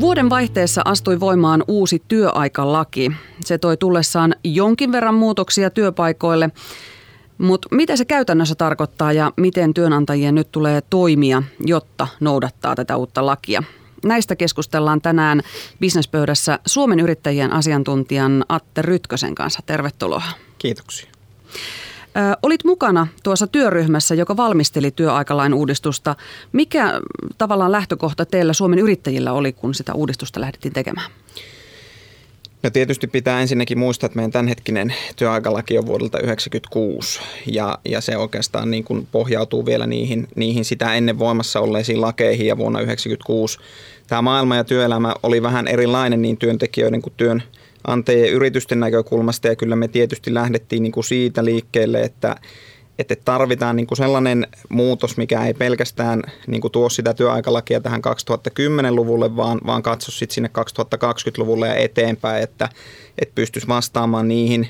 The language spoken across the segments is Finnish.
Vuoden vaihteessa astui voimaan uusi työaikalaki. Se toi tullessaan jonkin verran muutoksia työpaikoille, mutta mitä se käytännössä tarkoittaa ja miten työnantajien nyt tulee toimia, jotta noudattaa tätä uutta lakia? Näistä keskustellaan tänään bisnespöydässä Suomen yrittäjien asiantuntijan Atte Rytkösen kanssa. Tervetuloa. Kiitoksia. Olit mukana tuossa työryhmässä, joka valmisteli työaikalain uudistusta. Mikä tavallaan lähtökohta teillä Suomen yrittäjillä oli, kun sitä uudistusta lähdettiin tekemään? No tietysti pitää ensinnäkin muistaa, että meidän tämänhetkinen työaikalaki on vuodelta 1996 ja, ja se oikeastaan niin kuin pohjautuu vielä niihin, niihin sitä ennen voimassa olleisiin lakeihin ja vuonna 1996 tämä maailma ja työelämä oli vähän erilainen niin työntekijöiden kuin työn antajien yritysten näkökulmasta ja kyllä me tietysti lähdettiin niin kuin siitä liikkeelle, että, että tarvitaan niin kuin sellainen muutos, mikä ei pelkästään niin kuin tuo sitä työaikalakia tähän 2010-luvulle, vaan, vaan katso sitten sinne 2020-luvulle ja eteenpäin, että, että pystyisi vastaamaan niihin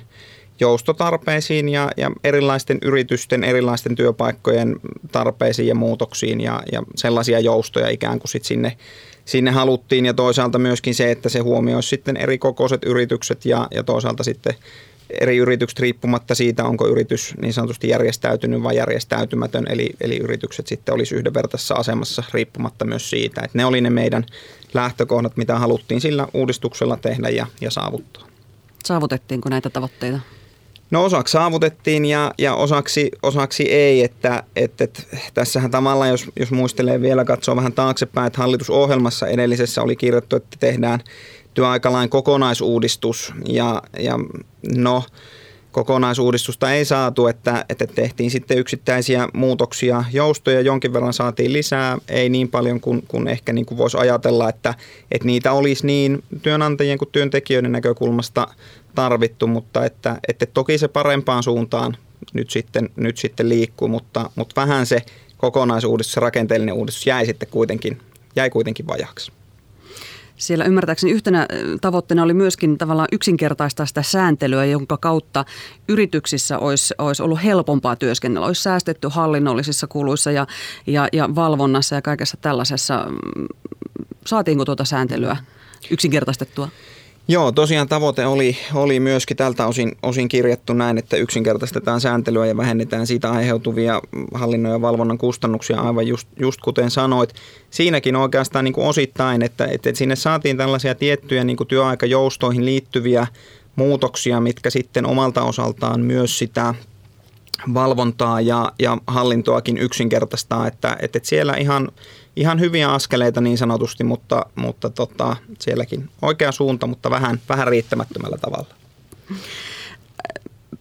joustotarpeisiin ja, ja erilaisten yritysten, erilaisten työpaikkojen tarpeisiin ja muutoksiin ja, ja sellaisia joustoja ikään kuin sit sinne sinne haluttiin ja toisaalta myöskin se, että se huomioisi sitten eri kokoiset yritykset ja, ja toisaalta sitten eri yritykset riippumatta siitä, onko yritys niin sanotusti järjestäytynyt vai järjestäytymätön, eli, eli yritykset sitten olisi yhdenvertaisessa asemassa riippumatta myös siitä, että ne oli ne meidän lähtökohdat, mitä haluttiin sillä uudistuksella tehdä ja, ja saavuttaa. Saavutettiinko näitä tavoitteita? No osaksi saavutettiin ja, ja osaksi, osaksi ei, että, että, että tässähän tavalla, jos, jos muistelee vielä, katsoo vähän taaksepäin, että hallitusohjelmassa edellisessä oli kirjoittu, että tehdään työaikalain kokonaisuudistus ja, ja no kokonaisuudistusta ei saatu, että, että tehtiin sitten yksittäisiä muutoksia, joustoja jonkin verran saatiin lisää, ei niin paljon kuin, kuin ehkä niin kuin voisi ajatella, että, että niitä olisi niin työnantajien kuin työntekijöiden näkökulmasta tarvittu, mutta että, että toki se parempaan suuntaan nyt sitten, nyt sitten liikkuu, mutta, mutta vähän se kokonaisuudistus, se rakenteellinen uudistus jäi sitten kuitenkin, jäi kuitenkin vajaksi. Siellä ymmärtääkseni yhtenä tavoitteena oli myöskin tavallaan yksinkertaistaa sitä sääntelyä, jonka kautta yrityksissä olisi, olisi ollut helpompaa työskennellä. Olisi säästetty hallinnollisissa kuluissa ja, ja, ja valvonnassa ja kaikessa tällaisessa. Saatiinko tuota sääntelyä yksinkertaistettua? Joo, tosiaan tavoite oli, oli myöskin tältä osin, osin kirjattu näin, että yksinkertaistetaan sääntelyä ja vähennetään siitä aiheutuvia hallinnon ja valvonnan kustannuksia aivan just, just kuten sanoit. Siinäkin oikeastaan niin kuin osittain, että, että sinne saatiin tällaisia tiettyjä niin kuin työaikajoustoihin liittyviä muutoksia, mitkä sitten omalta osaltaan myös sitä valvontaa ja, ja hallintoakin yksinkertaistaa, että, että siellä ihan, ihan hyviä askeleita niin sanotusti, mutta, mutta tota, sielläkin oikea suunta, mutta vähän, vähän riittämättömällä tavalla.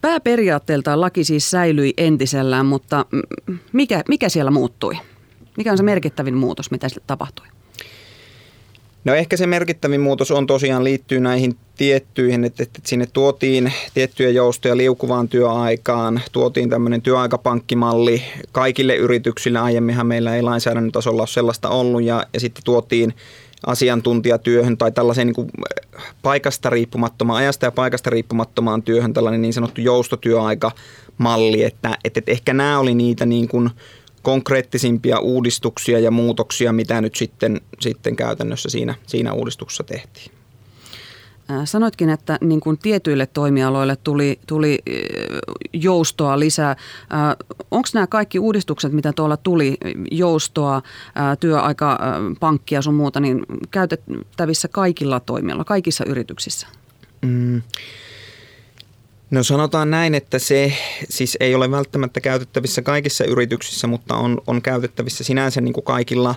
Pääperiaatteeltaan laki siis säilyi entisellään, mutta mikä, mikä siellä muuttui? Mikä on se merkittävin muutos, mitä sille tapahtui? No ehkä se merkittävin muutos on tosiaan liittyy näihin tiettyihin, että, että sinne tuotiin tiettyjä joustoja liukuvaan työaikaan, tuotiin tämmöinen työaikapankkimalli kaikille yrityksille. Aiemminhan meillä ei lainsäädännön tasolla ole sellaista ollut ja, ja sitten tuotiin asiantuntijatyöhön tai tällaiseen niin kuin paikasta riippumattomaan, ajasta ja paikasta riippumattomaan työhön tällainen niin sanottu joustotyöaikamalli, että, että, että ehkä nämä oli niitä niin kuin konkreettisimpia uudistuksia ja muutoksia, mitä nyt sitten, sitten käytännössä siinä, siinä uudistuksessa tehtiin. Sanoitkin, että niin kuin tietyille toimialoille tuli, tuli joustoa lisää. Onko nämä kaikki uudistukset, mitä tuolla tuli, joustoa, työaikapankkia sun muuta, niin käytettävissä kaikilla toimialoilla, kaikissa yrityksissä? Mm. No sanotaan näin, että se siis ei ole välttämättä käytettävissä kaikissa yrityksissä, mutta on, on käytettävissä sinänsä niin kuin kaikilla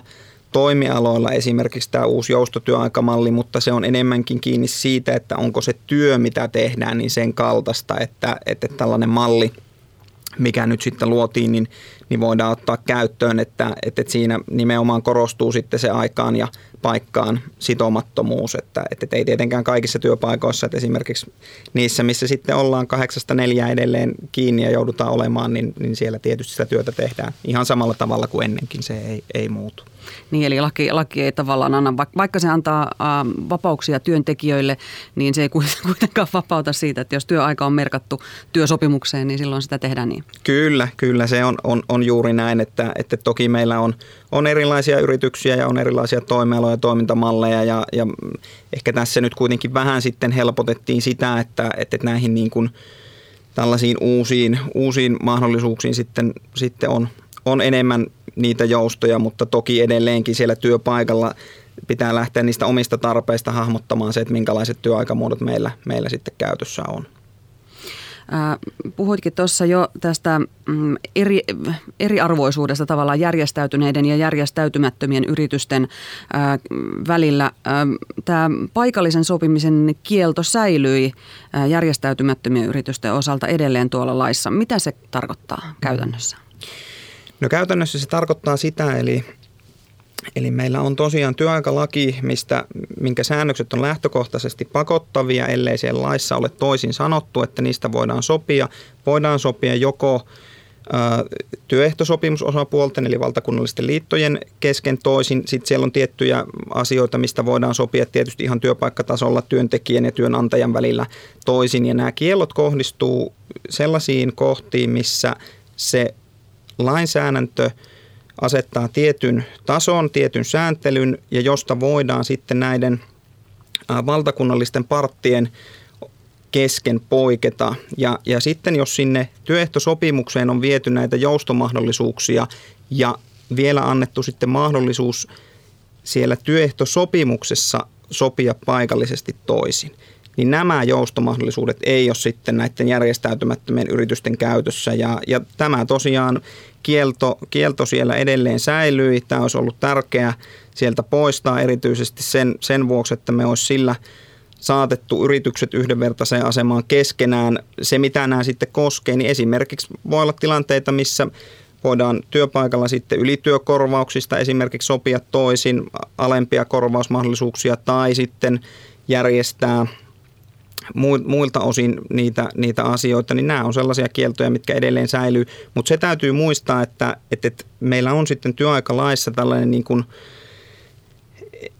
toimialoilla. Esimerkiksi tämä uusi joustotyöaikamalli, mutta se on enemmänkin kiinni siitä, että onko se työ, mitä tehdään, niin sen kaltaista, että, että tällainen malli, mikä nyt sitten luotiin, niin, niin voidaan ottaa käyttöön, että, että siinä nimenomaan korostuu sitten se aikaan ja paikkaan sitomattomuus, että, että ei tietenkään kaikissa työpaikoissa, että esimerkiksi niissä, missä sitten ollaan kahdeksasta neljää edelleen kiinni ja joudutaan olemaan, niin, niin siellä tietysti sitä työtä tehdään ihan samalla tavalla kuin ennenkin, se ei, ei muutu. Niin, eli laki, laki ei tavallaan anna, vaikka se antaa vapauksia työntekijöille, niin se ei kuitenkaan vapauta siitä, että jos työaika on merkattu työsopimukseen, niin silloin sitä tehdään niin. Kyllä, kyllä se on, on, on juuri näin, että, että toki meillä on, on erilaisia yrityksiä ja on erilaisia toimialoja, ja toimintamalleja ja, ja ehkä tässä nyt kuitenkin vähän sitten helpotettiin sitä, että, että näihin niin kuin tällaisiin uusiin, uusiin mahdollisuuksiin sitten, sitten on, on enemmän niitä joustoja, mutta toki edelleenkin siellä työpaikalla pitää lähteä niistä omista tarpeista hahmottamaan se, että minkälaiset työaikamuodot meillä, meillä sitten käytössä on. Puhuitkin tuossa jo tästä mm, eri, eriarvoisuudesta tavallaan järjestäytyneiden ja järjestäytymättömien yritysten välillä. Tämä paikallisen sopimisen kielto säilyi järjestäytymättömien yritysten osalta edelleen tuolla laissa. Mitä se tarkoittaa käytännössä? No käytännössä se tarkoittaa sitä, eli Eli meillä on tosiaan työaikalaki, mistä, minkä säännökset on lähtökohtaisesti pakottavia, ellei siellä laissa ole toisin sanottu, että niistä voidaan sopia. Voidaan sopia joko työehtosopimusosapuolten eli valtakunnallisten liittojen kesken toisin. Sitten siellä on tiettyjä asioita, mistä voidaan sopia tietysti ihan työpaikkatasolla työntekijän ja työnantajan välillä toisin. Ja nämä kiellot kohdistuu sellaisiin kohtiin, missä se lainsäädäntö – asettaa tietyn tason, tietyn sääntelyn ja josta voidaan sitten näiden valtakunnallisten parttien kesken poiketa. Ja, ja sitten jos sinne työehtosopimukseen on viety näitä joustomahdollisuuksia ja vielä annettu sitten mahdollisuus siellä työehtosopimuksessa sopia paikallisesti toisin, niin nämä joustomahdollisuudet ei ole sitten näiden järjestäytymättömien yritysten käytössä. Ja, ja tämä tosiaan kielto, kielto siellä edelleen säilyi. Tämä olisi ollut tärkeää sieltä poistaa erityisesti sen, sen vuoksi, että me olisi sillä saatettu yritykset yhdenvertaiseen asemaan keskenään. Se, mitä nämä sitten koskee, niin esimerkiksi voi olla tilanteita, missä voidaan työpaikalla sitten ylityökorvauksista esimerkiksi sopia toisin alempia korvausmahdollisuuksia tai sitten järjestää muilta osin niitä, niitä asioita, niin nämä on sellaisia kieltoja, mitkä edelleen säilyy. Mutta se täytyy muistaa, että, että, että meillä on sitten työaikalaissa tällainen niin kuin –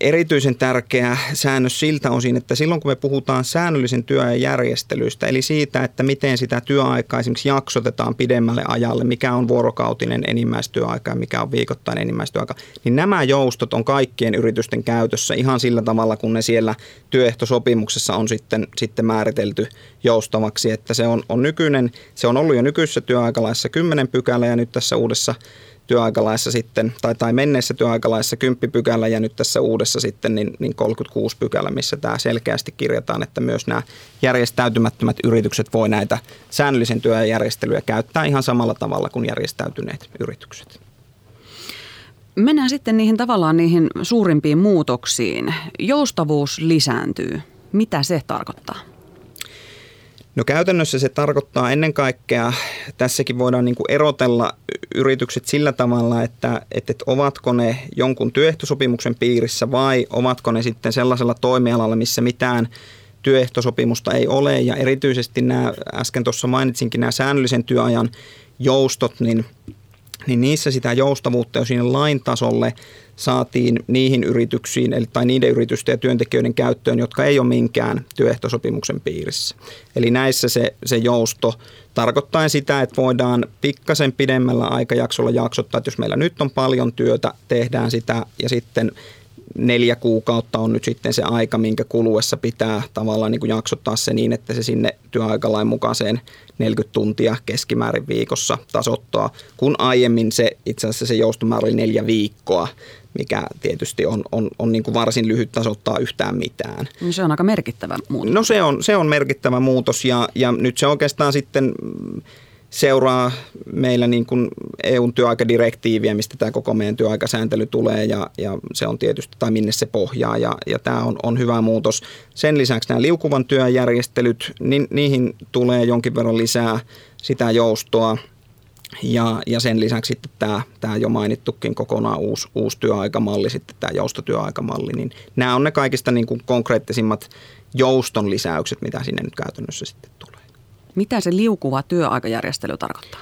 erityisen tärkeä säännös siltä osin, että silloin kun me puhutaan säännöllisen työajan järjestelyistä, eli siitä, että miten sitä työaikaa esimerkiksi jaksotetaan pidemmälle ajalle, mikä on vuorokautinen enimmäistyöaika ja mikä on viikoittainen enimmäistyöaika, niin nämä joustot on kaikkien yritysten käytössä ihan sillä tavalla, kun ne siellä työehtosopimuksessa on sitten, sitten määritelty joustavaksi, että se on, on nykyinen, se on ollut jo nykyisessä työaikalaissa 10 pykälä ja nyt tässä uudessa työaikalaissa sitten, tai, tai menneessä työaikalaissa 10 pykälä ja nyt tässä uudessa sitten niin, niin 36 pykälä, missä tämä selkeästi kirjataan, että myös nämä järjestäytymättömät yritykset voi näitä säännöllisen työjärjestelyjä käyttää ihan samalla tavalla kuin järjestäytyneet yritykset. Mennään sitten niihin tavallaan niihin suurimpiin muutoksiin. Joustavuus lisääntyy. Mitä se tarkoittaa? No käytännössä se tarkoittaa ennen kaikkea, tässäkin voidaan niin kuin erotella yritykset sillä tavalla, että, että ovatko ne jonkun työehtosopimuksen piirissä vai ovatko ne sitten sellaisella toimialalla, missä mitään työehtosopimusta ei ole. Ja erityisesti nämä, äsken tuossa mainitsinkin nämä säännöllisen työajan joustot, niin, niin niissä sitä joustavuutta jo siinä lain tasolle – saatiin niihin yrityksiin, eli, tai niiden yritysten ja työntekijöiden käyttöön, jotka ei ole minkään työehtosopimuksen piirissä. Eli näissä se, se jousto tarkoittaa sitä, että voidaan pikkasen pidemmällä aikajaksolla jaksottaa, että jos meillä nyt on paljon työtä, tehdään sitä ja sitten neljä kuukautta on nyt sitten se aika, minkä kuluessa pitää tavallaan niin kuin jaksottaa se niin, että se sinne työaikalain mukaiseen 40 tuntia keskimäärin viikossa tasottaa, kun aiemmin se itse asiassa se joustomäärä oli neljä viikkoa, mikä tietysti on, on, on niin kuin varsin lyhyt tasoittaa yhtään mitään. No se on aika merkittävä muutos. No se on, se on merkittävä muutos ja, ja nyt se oikeastaan sitten seuraa meillä niin kuin EUn työaikadirektiiviä, mistä tämä koko meidän työaikasääntely tulee ja, ja se on tietysti, tai minne se pohjaa ja, ja tämä on, on hyvä muutos. Sen lisäksi nämä liukuvan työjärjestelyt, niin niihin tulee jonkin verran lisää sitä joustoa ja, ja sen lisäksi sitten tämä, tämä jo mainittukin kokonaan uusi, uusi työaikamalli, sitten tämä joustotyöaikamalli, niin nämä on ne kaikista niin kuin konkreettisimmat jouston lisäykset, mitä sinne nyt käytännössä sitten tulee. Mitä se liukuva työaikajärjestely tarkoittaa?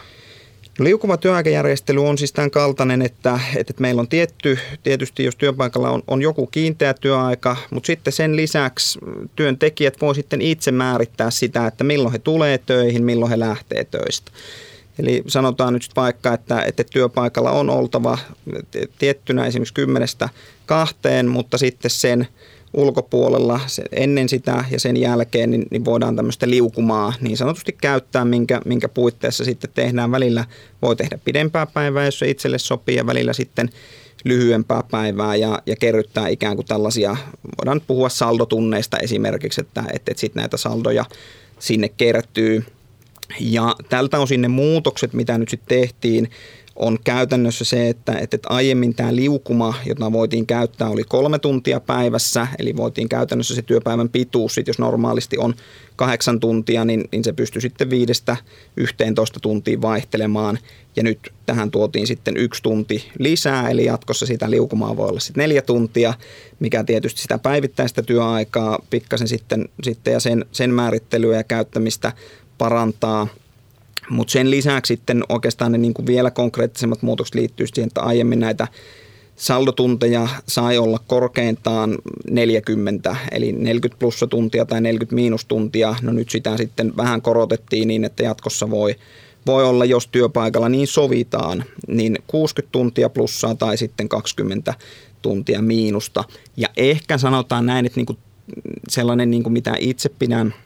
Liukuva työaikajärjestely on siis tämän kaltainen, että, että meillä on tietty, tietysti jos työpaikalla on, on joku kiinteä työaika, mutta sitten sen lisäksi työntekijät voi sitten itse määrittää sitä, että milloin he tulee töihin, milloin he lähtee töistä. Eli sanotaan nyt vaikka, että, että työpaikalla on oltava tiettynä esimerkiksi kymmenestä kahteen, mutta sitten sen ulkopuolella ennen sitä ja sen jälkeen niin, niin voidaan tämmöistä liukumaa niin sanotusti käyttää, minkä, minkä puitteissa sitten tehdään. Välillä voi tehdä pidempää päivää, jos se itselle sopii ja välillä sitten lyhyempää päivää ja, ja kerryttää ikään kuin tällaisia, voidaan puhua saldotunneista esimerkiksi, että, että, että sitten näitä saldoja sinne kertyy. Ja tältä osin ne muutokset, mitä nyt sitten tehtiin, on käytännössä se, että, että aiemmin tämä liukuma, jota voitiin käyttää, oli kolme tuntia päivässä, eli voitiin käytännössä se työpäivän pituus, sit jos normaalisti on kahdeksan tuntia, niin, niin se pystyi sitten viidestä yhteentoista tuntia vaihtelemaan. Ja nyt tähän tuotiin sitten yksi tunti lisää, eli jatkossa sitä liukumaa voi olla sitten neljä tuntia, mikä tietysti sitä päivittäistä työaikaa pikkasen sitten, sitten ja sen, sen määrittelyä ja käyttämistä parantaa – mutta sen lisäksi sitten oikeastaan ne niin kuin vielä konkreettisemmat muutokset liittyy siihen, että aiemmin näitä saldotunteja sai olla korkeintaan 40, eli 40 plussa tuntia tai 40 miinustuntia. No nyt sitä sitten vähän korotettiin niin, että jatkossa voi, voi olla, jos työpaikalla niin sovitaan, niin 60 tuntia plussaa tai sitten 20 tuntia miinusta. Ja ehkä sanotaan näin, että niin kuin sellainen, niin kuin mitä itse pidän –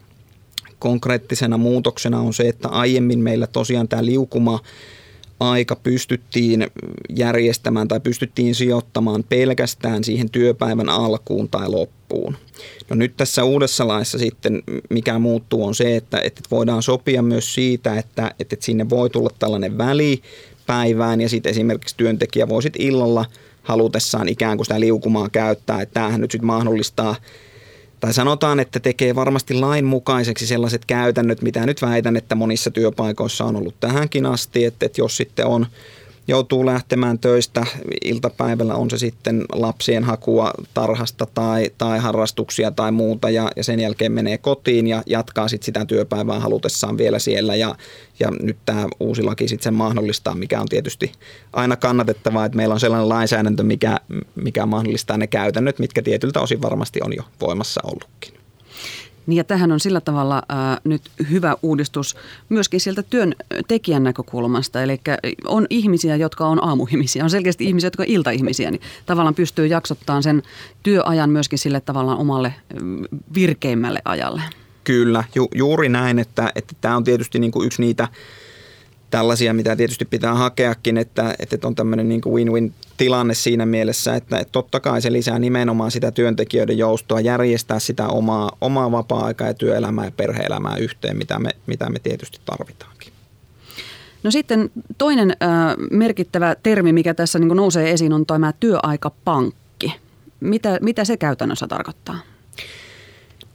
konkreettisena muutoksena on se, että aiemmin meillä tosiaan tämä liukuma aika pystyttiin järjestämään tai pystyttiin sijoittamaan pelkästään siihen työpäivän alkuun tai loppuun. No nyt tässä uudessa laissa sitten mikä muuttuu on se, että, että voidaan sopia myös siitä, että, että sinne voi tulla tällainen välipäivään ja sitten esimerkiksi työntekijä voi sitten illalla halutessaan ikään kuin sitä liukumaa käyttää. Että tämähän nyt sitten mahdollistaa tai sanotaan, että tekee varmasti lain mukaiseksi sellaiset käytännöt, mitä nyt väitän, että monissa työpaikoissa on ollut tähänkin asti, että, että jos sitten on joutuu lähtemään töistä iltapäivällä, on se sitten lapsien hakua tarhasta tai, tai harrastuksia tai muuta ja, ja sen jälkeen menee kotiin ja jatkaa sitten sitä työpäivää halutessaan vielä siellä ja, ja nyt tämä uusi laki sitten sen mahdollistaa, mikä on tietysti aina kannatettavaa, että meillä on sellainen lainsäädäntö, mikä, mikä mahdollistaa ne käytännöt, mitkä tietyltä osin varmasti on jo voimassa ollutkin. Niin ja tähän on sillä tavalla ää, nyt hyvä uudistus myöskin sieltä työntekijän näkökulmasta. Eli on ihmisiä, jotka on aamuihmisiä, on selkeästi ihmisiä, jotka on iltaihmisiä. Niin tavallaan pystyy jaksottamaan sen työajan myöskin sille tavallaan omalle virkeimmälle ajalle. Kyllä, ju, juuri näin, että, että tämä on tietysti niin kuin yksi niitä tällaisia, mitä tietysti pitää hakeakin, että, että on tämmöinen niin kuin win-win tilanne siinä mielessä, että, totta kai se lisää nimenomaan sitä työntekijöiden joustoa, järjestää sitä omaa, omaa vapaa-aikaa ja työelämää ja perhe-elämää yhteen, mitä me, mitä me tietysti tarvitaankin. No sitten toinen äh, merkittävä termi, mikä tässä niin nousee esiin, on tämä työaikapankki. Mitä, mitä se käytännössä tarkoittaa?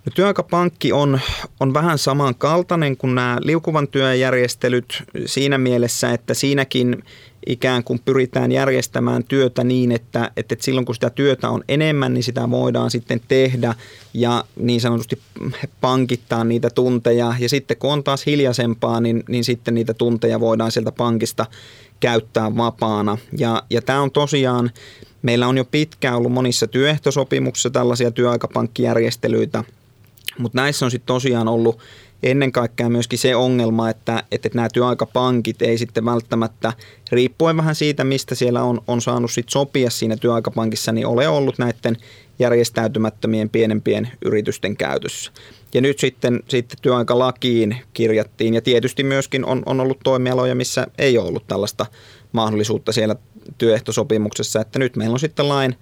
No, työaikapankki on, on vähän samankaltainen kuin nämä liukuvan työn järjestelyt siinä mielessä, että siinäkin ikään kuin pyritään järjestämään työtä niin, että, että silloin kun sitä työtä on enemmän, niin sitä voidaan sitten tehdä ja niin sanotusti pankittaa niitä tunteja. Ja sitten kun on taas hiljaisempaa, niin, niin sitten niitä tunteja voidaan sieltä pankista käyttää vapaana. Ja, ja tämä on tosiaan, meillä on jo pitkään ollut monissa työehtosopimuksissa tällaisia työaikapankkijärjestelyitä – mutta näissä on sitten tosiaan ollut ennen kaikkea myöskin se ongelma, että, että nämä työaikapankit ei sitten välttämättä, riippuen vähän siitä, mistä siellä on, on saanut sit sopia siinä työaikapankissa, niin ole ollut näiden järjestäytymättömien pienempien yritysten käytössä. Ja nyt sitten, sitten työaikalakiin kirjattiin ja tietysti myöskin on, on ollut toimialoja, missä ei ole ollut tällaista mahdollisuutta siellä työehtosopimuksessa, että nyt meillä on sitten lain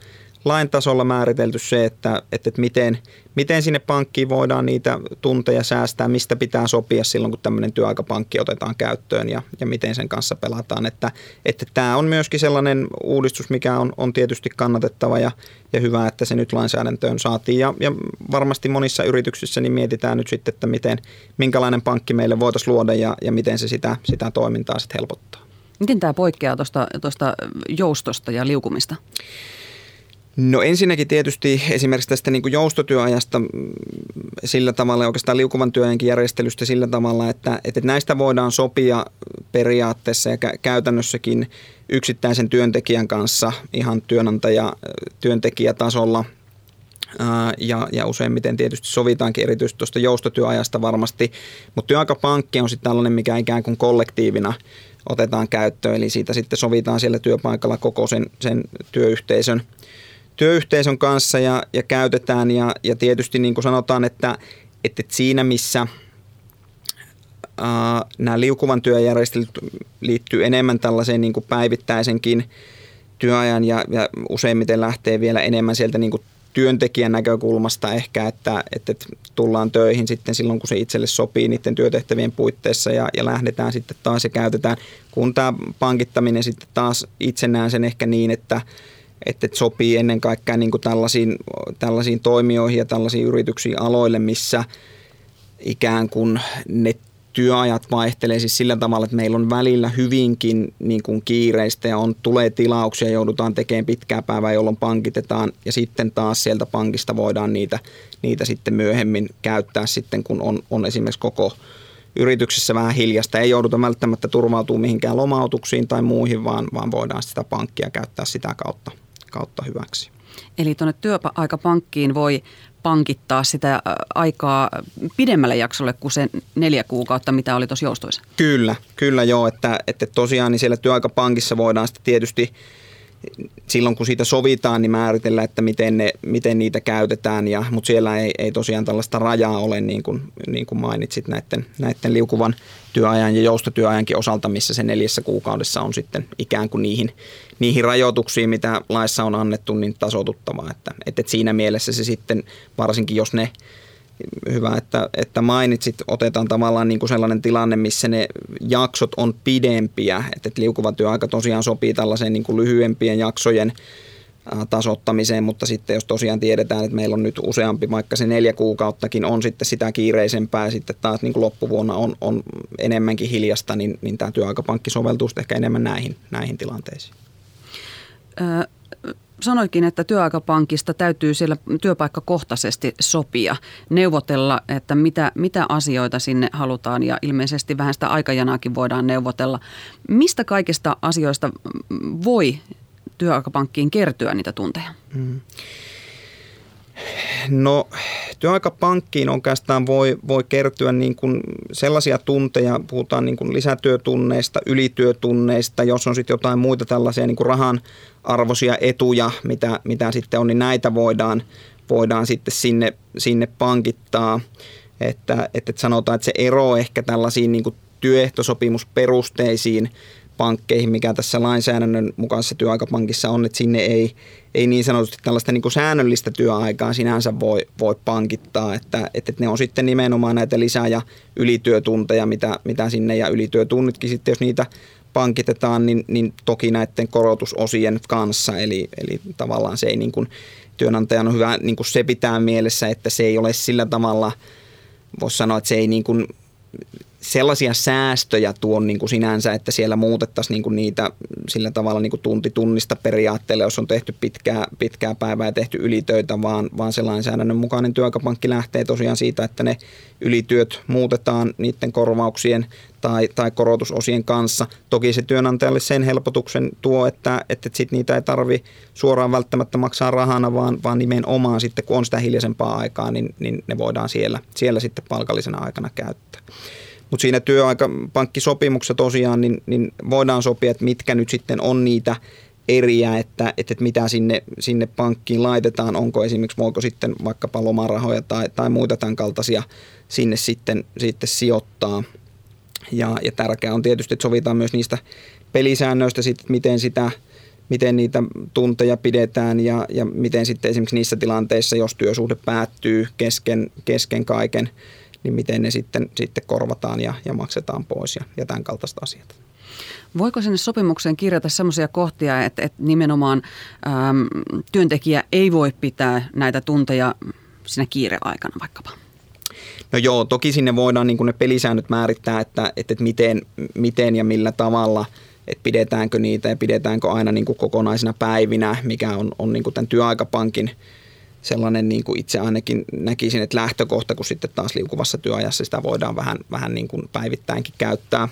lain tasolla määritelty se, että, että, miten, miten sinne pankkiin voidaan niitä tunteja säästää, mistä pitää sopia silloin, kun tämmöinen työaikapankki otetaan käyttöön ja, ja miten sen kanssa pelataan. Että, että tämä on myöskin sellainen uudistus, mikä on, on tietysti kannatettava ja, ja hyvä, että se nyt lainsäädäntöön saatiin. Ja, ja varmasti monissa yrityksissä niin mietitään nyt sitten, että miten, minkälainen pankki meille voitaisiin luoda ja, ja miten se sitä, sitä toimintaa sitten helpottaa. Miten tämä poikkeaa tuosta joustosta ja liukumista? No ensinnäkin tietysti esimerkiksi tästä niin kuin joustotyöajasta mm, sillä tavalla, oikeastaan liukuvan työajankin järjestelystä sillä tavalla, että, että näistä voidaan sopia periaatteessa ja käytännössäkin yksittäisen työntekijän kanssa ihan työnantaja työntekijätasolla. Ja, ja useimmiten tietysti sovitaankin erityisesti tuosta joustotyöajasta varmasti, mutta työaikapankki on sitten tällainen, mikä ikään kuin kollektiivina otetaan käyttöön, eli siitä sitten sovitaan siellä työpaikalla koko sen, sen työyhteisön, työyhteisön kanssa ja, ja käytetään ja, ja tietysti niin kuin sanotaan, että, että siinä missä – äh, nämä liukuvan työjärjestelyt liittyy enemmän tällaiseen niin kuin päivittäisenkin työajan ja, ja useimmiten lähtee vielä enemmän sieltä niin kuin työntekijän näkökulmasta ehkä, että, että tullaan töihin sitten silloin, kun se itselle sopii niiden työtehtävien puitteissa ja, ja lähdetään sitten taas ja käytetään. Kun tämä pankittaminen sitten taas itse näen sen ehkä niin, että, että sopii ennen kaikkea niin kuin tällaisiin, tällaisiin toimijoihin ja tällaisiin yrityksiin aloille, missä ikään kuin ne työajat vaihtelee siis sillä tavalla, että meillä on välillä hyvinkin niin kuin kiireistä ja on, tulee tilauksia, joudutaan tekemään pitkää päivää, jolloin pankitetaan ja sitten taas sieltä pankista voidaan niitä, niitä sitten myöhemmin käyttää sitten, kun on, on esimerkiksi koko yrityksessä vähän hiljasta. Ei jouduta välttämättä turvautumaan mihinkään lomautuksiin tai muihin, vaan, vaan voidaan sitä pankkia käyttää sitä kautta, kautta hyväksi. Eli tuonne työaikapankkiin voi pankittaa sitä aikaa pidemmälle jaksolle kuin se neljä kuukautta, mitä oli tuossa joustoissa? Kyllä, kyllä joo, että, että tosiaan niin siellä työaikapankissa voidaan sitten tietysti silloin kun siitä sovitaan, niin määritellä, että miten, ne, miten niitä käytetään, ja, mutta siellä ei, ei tosiaan tällaista rajaa ole, niin kuin, niin kuin mainitsit näiden, näiden liukuvan työajan ja joustotyöajankin osalta, missä se neljässä kuukaudessa on sitten ikään kuin niihin, niihin rajoituksiin, mitä laissa on annettu, niin tasotuttava. Että, että siinä mielessä se sitten, varsinkin jos ne hyvä, että, että mainitsit, otetaan tavallaan niin kuin sellainen tilanne, missä ne jaksot on pidempiä, että, että liukuva työaika tosiaan sopii tällaiseen niin kuin lyhyempien jaksojen tasottamiseen, mutta sitten jos tosiaan tiedetään, että meillä on nyt useampi, vaikka se neljä kuukauttakin on sitten sitä kiireisempää sitten taas niin kuin loppuvuonna on, on enemmänkin hiljasta, niin, niin tämä työaikapankki soveltuu ehkä enemmän näihin, näihin tilanteisiin. Ö, sanoikin, että työaikapankista täytyy siellä työpaikkakohtaisesti sopia, neuvotella, että mitä, mitä asioita sinne halutaan ja ilmeisesti vähän sitä aikajanaakin voidaan neuvotella. Mistä kaikista asioista voi työaikapankkiin kertyä niitä tunteja? Mm. No työaikapankkiin oikeastaan voi, voi kertyä niin kuin sellaisia tunteja, puhutaan niin kuin lisätyötunneista, ylityötunneista, jos on sitten jotain muita tällaisia niin kuin rahan arvoisia etuja, mitä, mitä sitten on, niin näitä voidaan, voidaan sitten sinne, sinne pankittaa. Että, että sanotaan, että se ero ehkä tällaisiin niin kuin työehtosopimusperusteisiin pankkeihin, mikä tässä lainsäädännön mukaisessa työaikapankissa on, että sinne ei, ei niin sanotusti tällaista niin kuin säännöllistä työaikaa sinänsä voi, voi pankittaa, että, että ne on sitten nimenomaan näitä lisää- ja ylityötunteja, mitä, mitä sinne ja ylityötunnitkin sitten, jos niitä pankitetaan, niin, niin toki näiden korotusosien kanssa, eli, eli tavallaan se ei niin kuin, työnantajan on hyvä niin kuin se pitää mielessä, että se ei ole sillä tavalla, voisi sanoa, että se ei niin kuin sellaisia säästöjä tuon niin kuin sinänsä, että siellä muutettaisiin niin kuin niitä sillä tavalla niin kuin tunti tunnista periaatteella, jos on tehty pitkää, pitkää päivää ja tehty ylitöitä, vaan, vaan se lainsäädännön mukainen työaikapankki lähtee tosiaan siitä, että ne ylityöt muutetaan niiden korvauksien tai, tai korotusosien kanssa. Toki se työnantajalle sen helpotuksen tuo, että, että sit niitä ei tarvi suoraan välttämättä maksaa rahana, vaan, vaan nimenomaan sitten, kun on sitä hiljaisempaa aikaa, niin, niin ne voidaan siellä, siellä sitten palkallisena aikana käyttää. Mutta siinä työaikapankkisopimuksessa tosiaan niin, niin voidaan sopia, että mitkä nyt sitten on niitä eriä, että, että mitä sinne, sinne pankkiin laitetaan, onko esimerkiksi, voiko sitten vaikkapa lomarahoja tai, tai muita tämän kaltaisia sinne sitten, sitten sijoittaa. Ja, ja tärkeää on tietysti, että sovitaan myös niistä pelisäännöistä, sit, miten sitä miten niitä tunteja pidetään ja, ja miten sitten esimerkiksi niissä tilanteissa, jos työsuhde päättyy kesken, kesken kaiken, niin miten ne sitten, sitten korvataan ja, ja maksetaan pois ja, ja tämän kaltaista asiat. Voiko sinne sopimukseen kirjata sellaisia kohtia, että, että nimenomaan äm, työntekijä ei voi pitää näitä tunteja siinä kiireaikana vaikkapa? No joo, toki sinne voidaan niin ne pelisäännöt määrittää, että, että, että miten, miten ja millä tavalla, että pidetäänkö niitä ja pidetäänkö aina niin kuin kokonaisina päivinä, mikä on, on niin kuin tämän työaikapankin – sellainen niin kuin itse ainakin näkisin, että lähtökohta, kun sitten taas liukuvassa työajassa sitä voidaan vähän, vähän niin kuin päivittäinkin käyttää.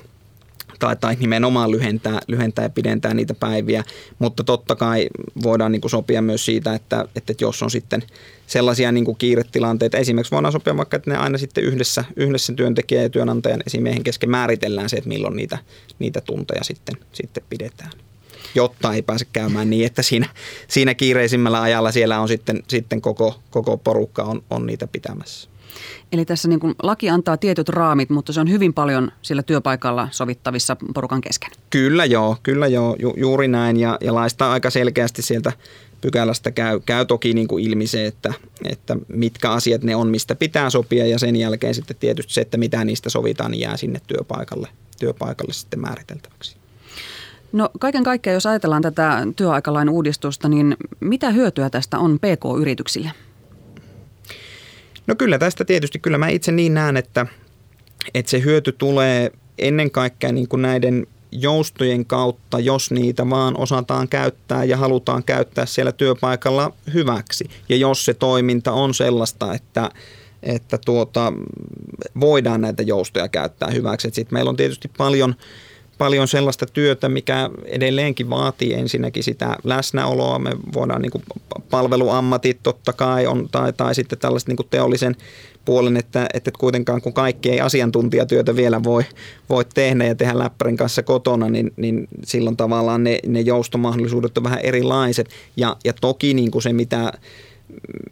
tai, tai nimenomaan lyhentää, lyhentää ja pidentää niitä päiviä, mutta totta kai voidaan niin kuin sopia myös siitä, että, että jos on sitten sellaisia niin kuin kiiretilanteita, esimerkiksi voidaan sopia vaikka, että ne aina sitten yhdessä, yhdessä työntekijä ja työnantajan esimiehen kesken määritellään se, että milloin niitä, niitä tunteja sitten, sitten pidetään jotta ei pääse käymään niin, että siinä, siinä kiireisimmällä ajalla siellä on sitten, sitten koko, koko porukka on, on niitä pitämässä. Eli tässä niin kuin laki antaa tietyt raamit, mutta se on hyvin paljon sillä työpaikalla sovittavissa porukan kesken. Kyllä joo, kyllä joo, ju, juuri näin ja, ja laista aika selkeästi sieltä pykälästä käy, käy toki niin kuin ilmi se, että, että mitkä asiat ne on, mistä pitää sopia ja sen jälkeen sitten tietysti se, että mitä niistä sovitaan, niin jää sinne työpaikalle, työpaikalle sitten määriteltäväksi. No kaiken kaikkiaan, jos ajatellaan tätä työaikalain uudistusta, niin mitä hyötyä tästä on PK-yrityksille? No kyllä tästä tietysti, kyllä mä itse niin näen, että, että se hyöty tulee ennen kaikkea niin kuin näiden joustojen kautta, jos niitä vaan osataan käyttää ja halutaan käyttää siellä työpaikalla hyväksi. Ja jos se toiminta on sellaista, että, että tuota, voidaan näitä joustoja käyttää hyväksi. Sitten meillä on tietysti paljon paljon sellaista työtä, mikä edelleenkin vaatii ensinnäkin sitä läsnäoloa. Me voidaan niin kuin palveluammatit totta kai on, tai, tai sitten tällaista niin kuin teollisen puolen, että, että kuitenkaan kun kaikki ei asiantuntijatyötä vielä voi, voi tehdä ja tehdä läppärin kanssa kotona, niin, niin silloin tavallaan ne, ne joustomahdollisuudet on vähän erilaiset. Ja, ja toki niin kuin se, mitä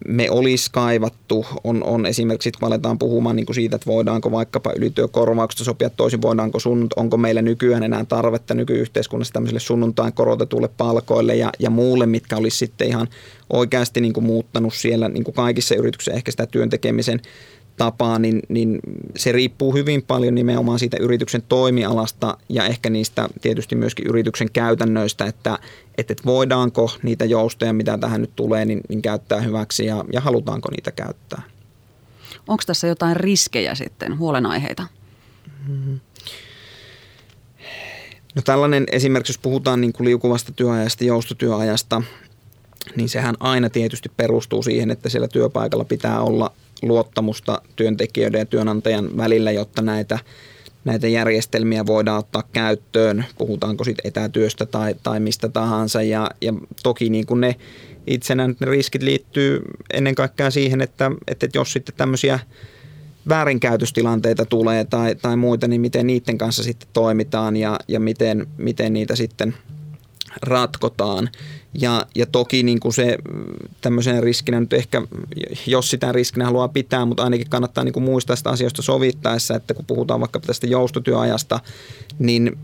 me olisi kaivattu, on, on esimerkiksi, kun aletaan puhumaan niin kuin siitä, että voidaanko vaikkapa ylityökorvauksesta sopia toisin, voidaanko sun, onko meillä nykyään enää tarvetta nykyyhteiskunnassa tämmöiselle sunnuntain korotetulle palkoille ja, ja muulle, mitkä olisi sitten ihan oikeasti niin kuin muuttanut siellä niin kuin kaikissa yrityksissä ehkä sitä työntekemisen tapaa, niin, niin se riippuu hyvin paljon nimenomaan siitä yrityksen toimialasta ja ehkä niistä tietysti myöskin yrityksen käytännöistä, että, että voidaanko niitä joustoja, mitä tähän nyt tulee, niin, niin käyttää hyväksi ja, ja halutaanko niitä käyttää. Onko tässä jotain riskejä sitten, huolenaiheita? No tällainen esimerkiksi, jos puhutaan niin kuin liukuvasta työajasta, joustotyöajasta, niin sehän aina tietysti perustuu siihen, että siellä työpaikalla pitää olla luottamusta työntekijöiden ja työnantajan välillä, jotta näitä, näitä järjestelmiä voidaan ottaa käyttöön, puhutaanko sitten etätyöstä tai, tai mistä tahansa. Ja, ja toki niin kuin ne itsenä ne riskit liittyy ennen kaikkea siihen, että, että jos sitten tämmöisiä väärinkäytöstilanteita tulee tai, tai muita, niin miten niiden kanssa sitten toimitaan ja, ja miten, miten niitä sitten ratkotaan. Ja, ja toki niin kuin se tämmöisenä riskinä nyt ehkä, jos sitä riskinä haluaa pitää, mutta ainakin kannattaa niin kuin muistaa sitä asioista sovittaessa, että kun puhutaan vaikka tästä joustotyöajasta, niin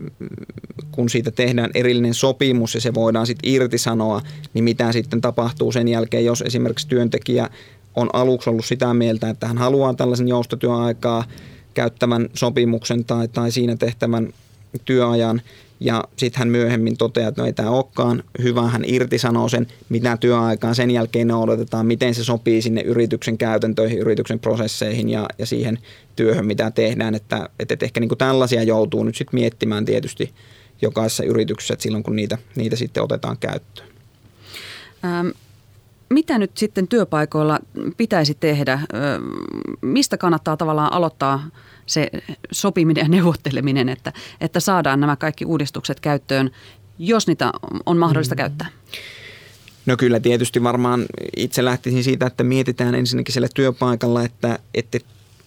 kun siitä tehdään erillinen sopimus ja se voidaan sitten irtisanoa, niin mitä sitten tapahtuu sen jälkeen, jos esimerkiksi työntekijä on aluksi ollut sitä mieltä, että hän haluaa tällaisen joustotyöaikaa käyttävän sopimuksen tai, tai siinä tehtävän työajan, ja sitten hän myöhemmin toteaa, että no ei tämä olekaan hyvä, hän irtisanoo sen, mitä työaikaa sen jälkeen noudatetaan, miten se sopii sinne yrityksen käytäntöihin, yrityksen prosesseihin ja, ja siihen työhön, mitä tehdään. Että, että ehkä niin kuin tällaisia joutuu nyt sitten miettimään tietysti jokaisessa yrityksessä, että silloin kun niitä, niitä sitten otetaan käyttöön. Ähm, mitä nyt sitten työpaikoilla pitäisi tehdä? Mistä kannattaa tavallaan aloittaa – se sopiminen ja neuvotteleminen, että, että saadaan nämä kaikki uudistukset käyttöön, jos niitä on mahdollista mm. käyttää? No kyllä tietysti varmaan itse lähtisin siitä, että mietitään ensinnäkin siellä työpaikalla, että, että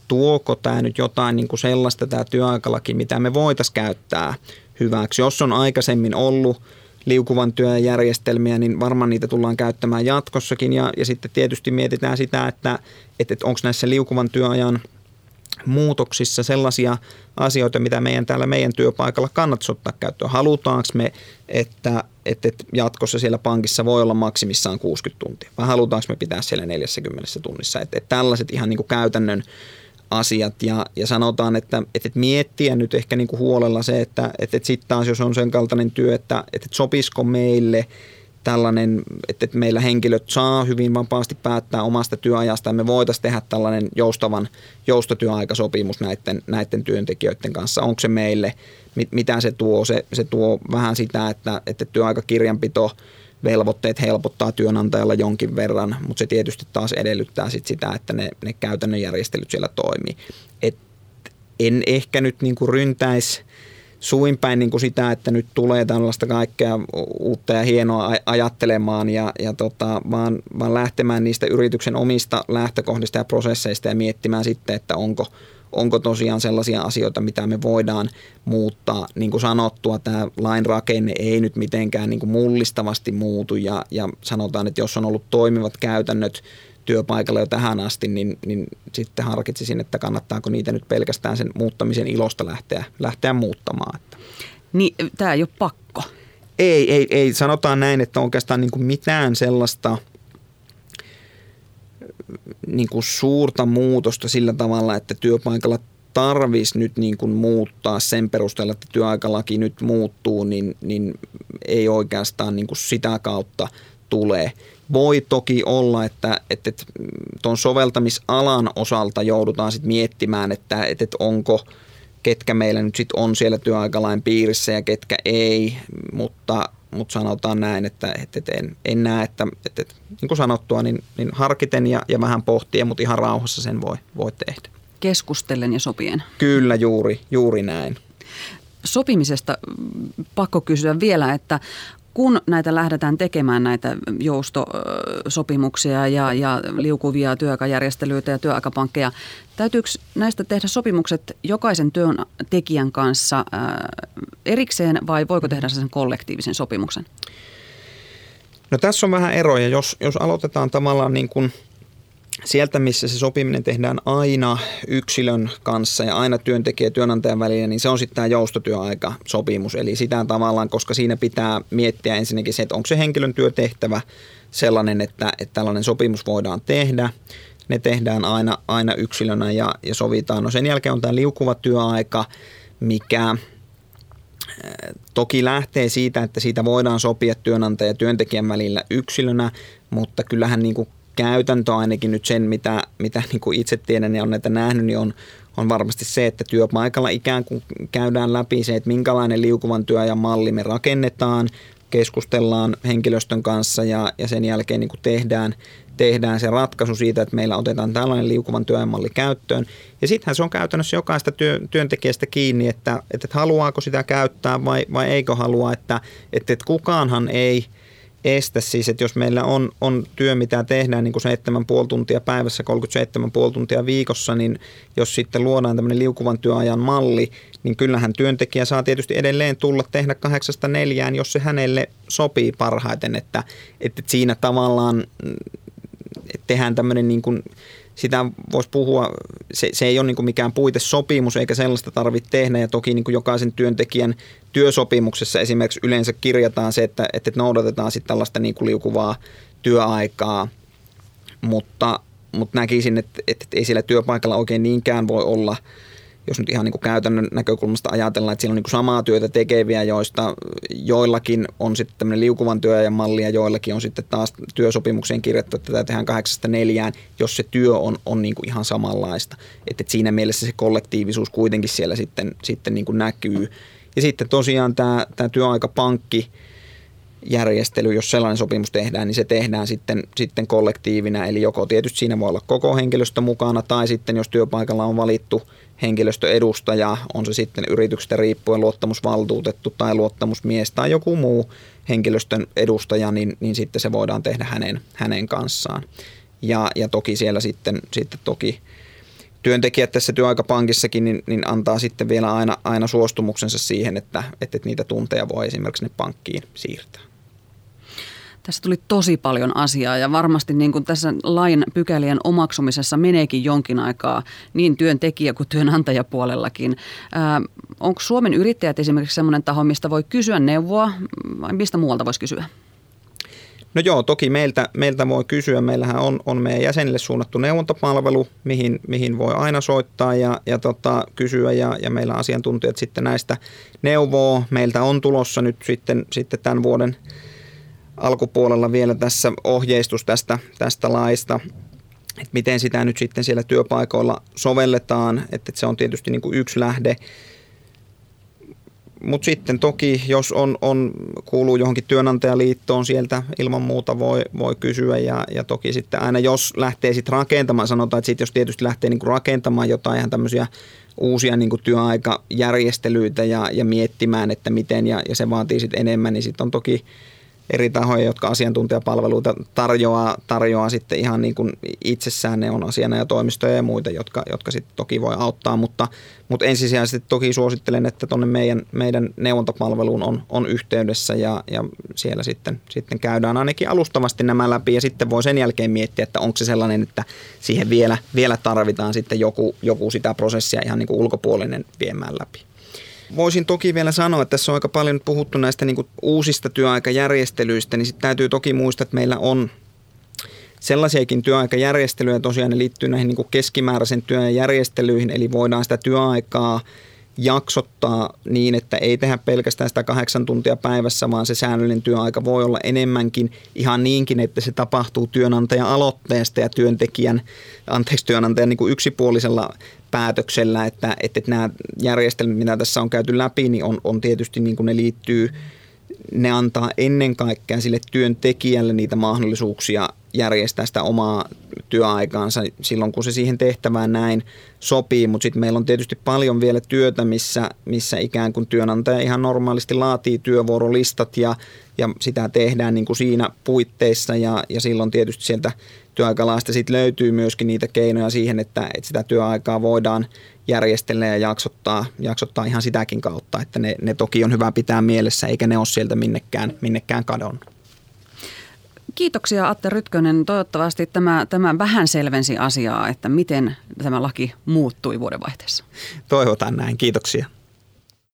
tuoko tämä nyt jotain niin kuin sellaista tämä työaikalaki, mitä me voitaisiin käyttää hyväksi. Jos on aikaisemmin ollut liukuvan työjärjestelmiä, niin varmaan niitä tullaan käyttämään jatkossakin. Ja, ja sitten tietysti mietitään sitä, että, että onko näissä liukuvan työajan – muutoksissa sellaisia asioita, mitä meidän täällä meidän työpaikalla kannattaisi ottaa käyttöön. Halutaanko me, että, että jatkossa siellä pankissa voi olla maksimissaan 60 tuntia vai halutaanko me pitää siellä 40 tunnissa. Että, että tällaiset ihan niin kuin käytännön asiat ja, ja sanotaan, että, että miettiä nyt ehkä niin kuin huolella se, että, että sitten taas jos on sen kaltainen työ, että, että sopisiko meille – tällainen, että meillä henkilöt saa hyvin vapaasti päättää omasta työajasta ja me voitaisiin tehdä tällainen joustavan joustotyöaikasopimus näiden, näiden työntekijöiden kanssa. Onko se meille, mit, mitä se tuo? Se, se tuo vähän sitä, että, että työaikakirjanpito velvoitteet helpottaa työnantajalla jonkin verran, mutta se tietysti taas edellyttää sit sitä, että ne, ne käytännön järjestelyt siellä toimii. Et en ehkä nyt niin kuin ryntäisi suin päin niin kuin sitä, että nyt tulee tällaista kaikkea uutta ja hienoa ajattelemaan ja, ja tota, vaan, vaan lähtemään niistä yrityksen omista lähtökohdista ja prosesseista ja miettimään sitten, että onko, onko tosiaan sellaisia asioita, mitä me voidaan muuttaa. Niin kuin sanottua, tämä lain rakenne ei nyt mitenkään niin kuin mullistavasti muutu ja, ja sanotaan, että jos on ollut toimivat käytännöt työpaikalla jo tähän asti, niin, niin sitten harkitsisin, että kannattaako niitä nyt pelkästään sen muuttamisen ilosta lähteä, lähteä muuttamaan. Niin, tämä ei ole pakko. Ei, ei, ei. Sanotaan näin, että oikeastaan niin kuin mitään sellaista niin kuin suurta muutosta sillä tavalla, että työpaikalla tarvisi nyt niin kuin muuttaa sen perusteella, että työaikalaki nyt muuttuu, niin, niin ei oikeastaan niin kuin sitä kautta tule. Voi toki olla, että, että, että tuon soveltamisalan osalta joudutaan sitten miettimään, että, että, onko ketkä meillä nyt sitten on siellä työaikalain piirissä ja ketkä ei, mutta, mutta sanotaan näin, että, että, en, en näe, että, että, että niin kuin sanottua, niin, niin harkiten ja, ja vähän pohtien, mutta ihan rauhassa sen voi, voi tehdä. Keskustellen ja sopien. Kyllä, juuri, juuri näin sopimisesta pakko kysyä vielä, että kun näitä lähdetään tekemään, näitä joustosopimuksia ja, ja liukuvia työaikajärjestelyitä ja työaikapankkeja, täytyykö näistä tehdä sopimukset jokaisen työntekijän kanssa erikseen vai voiko tehdä sen kollektiivisen sopimuksen? No tässä on vähän eroja. Jos, jos aloitetaan tavallaan niin kuin – sieltä, missä se sopiminen tehdään aina yksilön kanssa ja aina työntekijä ja työnantajan välillä, niin se on sitten tämä joustotyöaikasopimus. Eli sitä tavallaan, koska siinä pitää miettiä ensinnäkin se, että onko se henkilön työtehtävä sellainen, että, että tällainen sopimus voidaan tehdä. Ne tehdään aina, aina yksilönä ja, ja sovitaan. No sen jälkeen on tämä liukuva työaika, mikä toki lähtee siitä, että siitä voidaan sopia työnantaja ja työntekijän välillä yksilönä, mutta kyllähän niin kuin käytäntö ainakin nyt sen, mitä, mitä niin kuin itse tiedän ja on näitä nähnyt, niin on, on varmasti se, että työpaikalla ikään kuin käydään läpi se, että minkälainen liukuvan työajan malli me rakennetaan, keskustellaan henkilöstön kanssa ja, ja sen jälkeen niin kuin tehdään, tehdään se ratkaisu siitä, että meillä otetaan tällainen liukuvan työajan malli käyttöön. Ja sittenhän se on käytännössä jokaista työ, työntekijästä kiinni, että, että, että haluaako sitä käyttää vai, vai eikö halua, että, että, että kukaanhan ei – estä siis, että jos meillä on, on työ, mitä tehdään niin kuin 7,5 tuntia päivässä, 37,5 tuntia viikossa, niin jos sitten luodaan tämmöinen liukuvan työajan malli, niin kyllähän työntekijä saa tietysti edelleen tulla tehdä kahdeksasta neljään, jos se hänelle sopii parhaiten, että, että siinä tavallaan mm, tehdään tämmöinen niin kuin sitä voisi puhua, se, se ei ole niin mikään puitesopimus eikä sellaista tarvitse tehdä. Ja toki niin jokaisen työntekijän työsopimuksessa esimerkiksi yleensä kirjataan se, että, että noudatetaan sitten tällaista niin liukuvaa työaikaa, mutta, mutta näkisin, että, että ei siellä työpaikalla oikein niinkään voi olla – jos nyt ihan niin kuin käytännön näkökulmasta ajatellaan, että siellä on niin kuin samaa työtä tekeviä, joista joillakin on sitten tämmöinen liukuvan työajan malli ja joillakin on sitten taas työsopimukseen kirjattu, että tätä tehdään kahdeksasta neljään, jos se työ on, on niin kuin ihan samanlaista. Että, siinä mielessä se kollektiivisuus kuitenkin siellä sitten, sitten niin kuin näkyy. Ja sitten tosiaan tämä, tämä työaikapankki, järjestely, jos sellainen sopimus tehdään, niin se tehdään sitten, sitten kollektiivina. Eli joko tietysti siinä voi olla koko henkilöstö mukana, tai sitten jos työpaikalla on valittu – henkilöstöedustaja, on se sitten yrityksestä riippuen luottamusvaltuutettu tai luottamusmies tai joku muu henkilöstön edustaja, niin, niin sitten se voidaan tehdä hänen, hänen kanssaan. Ja, ja toki siellä sitten, sitten toki työntekijät tässä työaikapankissakin niin, niin antaa sitten vielä aina, aina suostumuksensa siihen, että, että niitä tunteja voi esimerkiksi ne pankkiin siirtää. Tässä tuli tosi paljon asiaa ja varmasti niin kuin tässä lain pykälien omaksumisessa meneekin jonkin aikaa niin työntekijä- kuin työnantajapuolellakin. Ää, onko Suomen yrittäjät esimerkiksi sellainen taho, mistä voi kysyä neuvoa vai mistä muualta voisi kysyä? No joo, toki meiltä, meiltä voi kysyä. Meillähän on, on meidän jäsenille suunnattu neuvontapalvelu, mihin, mihin voi aina soittaa ja, ja tota, kysyä ja, ja meillä asiantuntijat sitten näistä neuvoo. Meiltä on tulossa nyt sitten, sitten tämän vuoden – alkupuolella vielä tässä ohjeistus tästä, tästä laista, että miten sitä nyt sitten siellä työpaikoilla sovelletaan, että se on tietysti niin kuin yksi lähde. Mutta sitten toki, jos on, on, kuuluu johonkin työnantajaliittoon, sieltä ilman muuta voi, voi kysyä. Ja, ja toki sitten aina jos lähtee sitten rakentamaan, sanotaan, että sit jos tietysti lähtee niinku rakentamaan jotain ihan tämmöisiä uusia niin kuin työaikajärjestelyitä ja, ja miettimään, että miten, ja, ja se vaatii sitten enemmän, niin sitten on toki eri tahoja, jotka asiantuntijapalveluita tarjoaa, tarjoaa sitten ihan niin kuin itsessään. Ne on asiana ja toimistoja ja muita, jotka, jotka sitten toki voi auttaa, mutta, mutta ensisijaisesti toki suosittelen, että tuonne meidän, meidän neuvontapalveluun on, on yhteydessä ja, ja siellä sitten, sitten käydään ainakin alustavasti nämä läpi ja sitten voi sen jälkeen miettiä, että onko se sellainen, että siihen vielä, vielä tarvitaan sitten joku, joku sitä prosessia ihan niin kuin ulkopuolinen viemään läpi. Voisin toki vielä sanoa, että tässä on aika paljon puhuttu näistä niin uusista työaikajärjestelyistä, niin sitten täytyy toki muistaa, että meillä on sellaisiakin työaikajärjestelyjä, tosiaan ne liittyy näihin niin keskimääräisen työn järjestelyihin, eli voidaan sitä työaikaa jaksottaa niin, että ei tehdä pelkästään sitä kahdeksan tuntia päivässä, vaan se säännöllinen työaika voi olla enemmänkin ihan niinkin, että se tapahtuu työnantajan aloitteesta ja työntekijän, anteeksi työnantajan niin kuin yksipuolisella päätöksellä, että, että nämä järjestelmät, mitä tässä on käyty läpi, niin on, on tietysti niin kuin ne liittyy, ne antaa ennen kaikkea sille työntekijälle niitä mahdollisuuksia järjestää sitä omaa työaikaansa silloin, kun se siihen tehtävään näin sopii, mutta sitten meillä on tietysti paljon vielä työtä, missä, missä ikään kuin työnantaja ihan normaalisti laatii työvuorolistat ja, ja sitä tehdään niin kuin siinä puitteissa. Ja, ja silloin tietysti sieltä työaikalaista sitten löytyy myöskin niitä keinoja siihen, että, että sitä työaikaa voidaan järjestellä ja jaksottaa, jaksottaa ihan sitäkin kautta, että ne, ne toki on hyvä pitää mielessä eikä ne ole sieltä minnekään, minnekään kadonnut. Kiitoksia Atte Rytkönen. Toivottavasti tämä, tämä vähän selvensi asiaa, että miten tämä laki muuttui vuodenvaihteessa. Toivotaan näin. Kiitoksia.